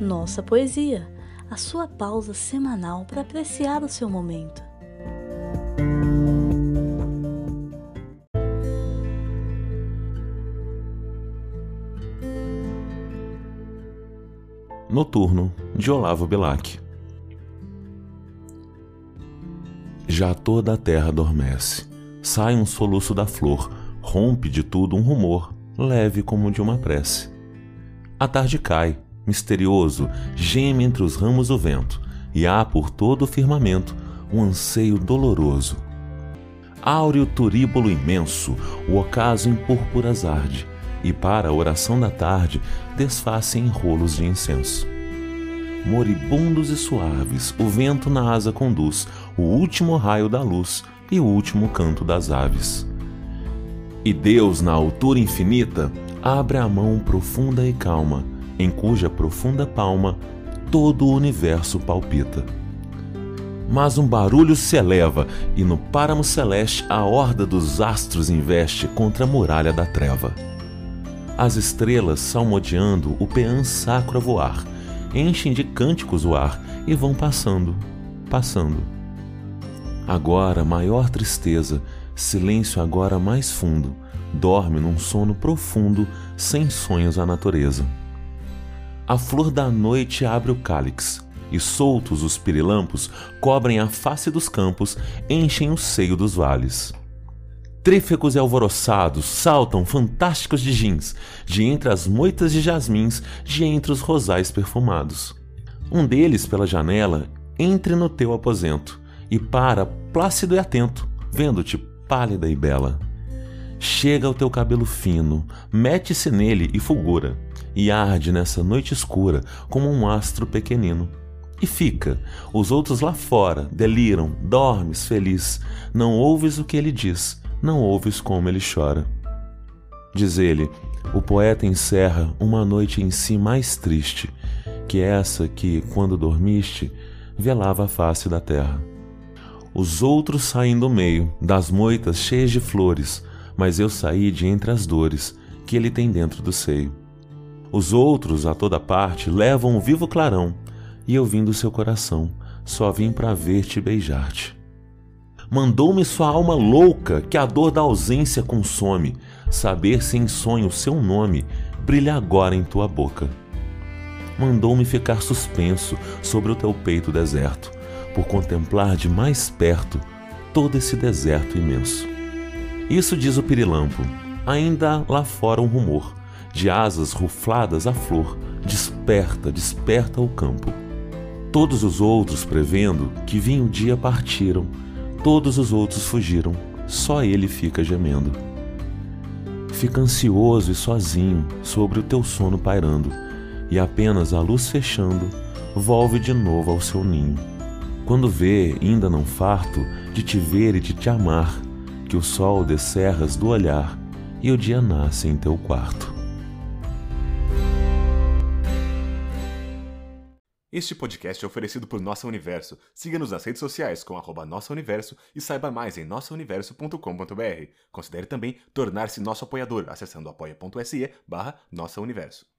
Nossa Poesia, a sua pausa semanal para apreciar o seu momento. Noturno, de Olavo Bilac. Já toda a terra adormece, sai um soluço da flor, rompe de tudo um rumor, leve como de uma prece. A tarde cai, misterioso, geme entre os ramos o vento, e há por todo o firmamento um anseio doloroso. Áureo turíbulo imenso, o ocaso em púrpuras arde, e para a oração da tarde desface em rolos de incenso. Moribundos e suaves, o vento na asa conduz o último raio da luz e o último canto das aves. E Deus, na altura infinita, abre a mão profunda e calma em cuja profunda palma todo o universo palpita. Mas um barulho se eleva, e no páramo celeste a horda dos astros investe contra a muralha da treva. As estrelas, salmodiando o peã sacro a voar, enchem de cânticos o ar e vão passando, passando. Agora maior tristeza, silêncio agora mais fundo, dorme num sono profundo, sem sonhos a natureza a flor da noite abre o cálix, e soltos os pirilampos cobrem a face dos campos, enchem o seio dos vales. Trífegos e alvoroçados saltam fantásticos de jeans, de entre as moitas de jasmins, de entre os rosais perfumados. Um deles, pela janela, entre no teu aposento, e para, plácido e atento, vendo-te pálida e bela. Chega o teu cabelo fino, mete-se nele e fulgura e arde nessa noite escura como um astro pequenino. E fica, os outros lá fora deliram, dormes feliz, não ouves o que ele diz, não ouves como ele chora. Diz ele, o poeta encerra uma noite em si mais triste, que essa que, quando dormiste, velava a face da terra. Os outros saem do meio, das moitas cheias de flores, mas eu saí de entre as dores que ele tem dentro do seio. Os outros, a toda parte, levam um vivo clarão, e eu vim do seu coração, só vim para ver-te e beijar-te. Mandou-me sua alma louca, que a dor da ausência consome, saber se em sonho seu nome brilha agora em tua boca. Mandou-me ficar suspenso sobre o teu peito deserto, por contemplar de mais perto todo esse deserto imenso. Isso diz o pirilampo, ainda lá fora um rumor, de asas rufladas à flor, desperta, desperta o campo. Todos os outros, prevendo que vinha o dia, partiram, todos os outros fugiram, só ele fica gemendo. Fica ansioso e sozinho sobre o teu sono pairando, e apenas a luz fechando, volve de novo ao seu ninho. Quando vê, ainda não farto, de te ver e de te amar, que o sol descerras do olhar e o dia nasce em teu quarto. Este podcast é oferecido por Nossa Universo. Siga-nos nas redes sociais com arroba Nossa Universo e saiba mais em nossauniverso.com.br. Considere também tornar-se nosso apoiador acessando apoia.se barra Nossa Universo.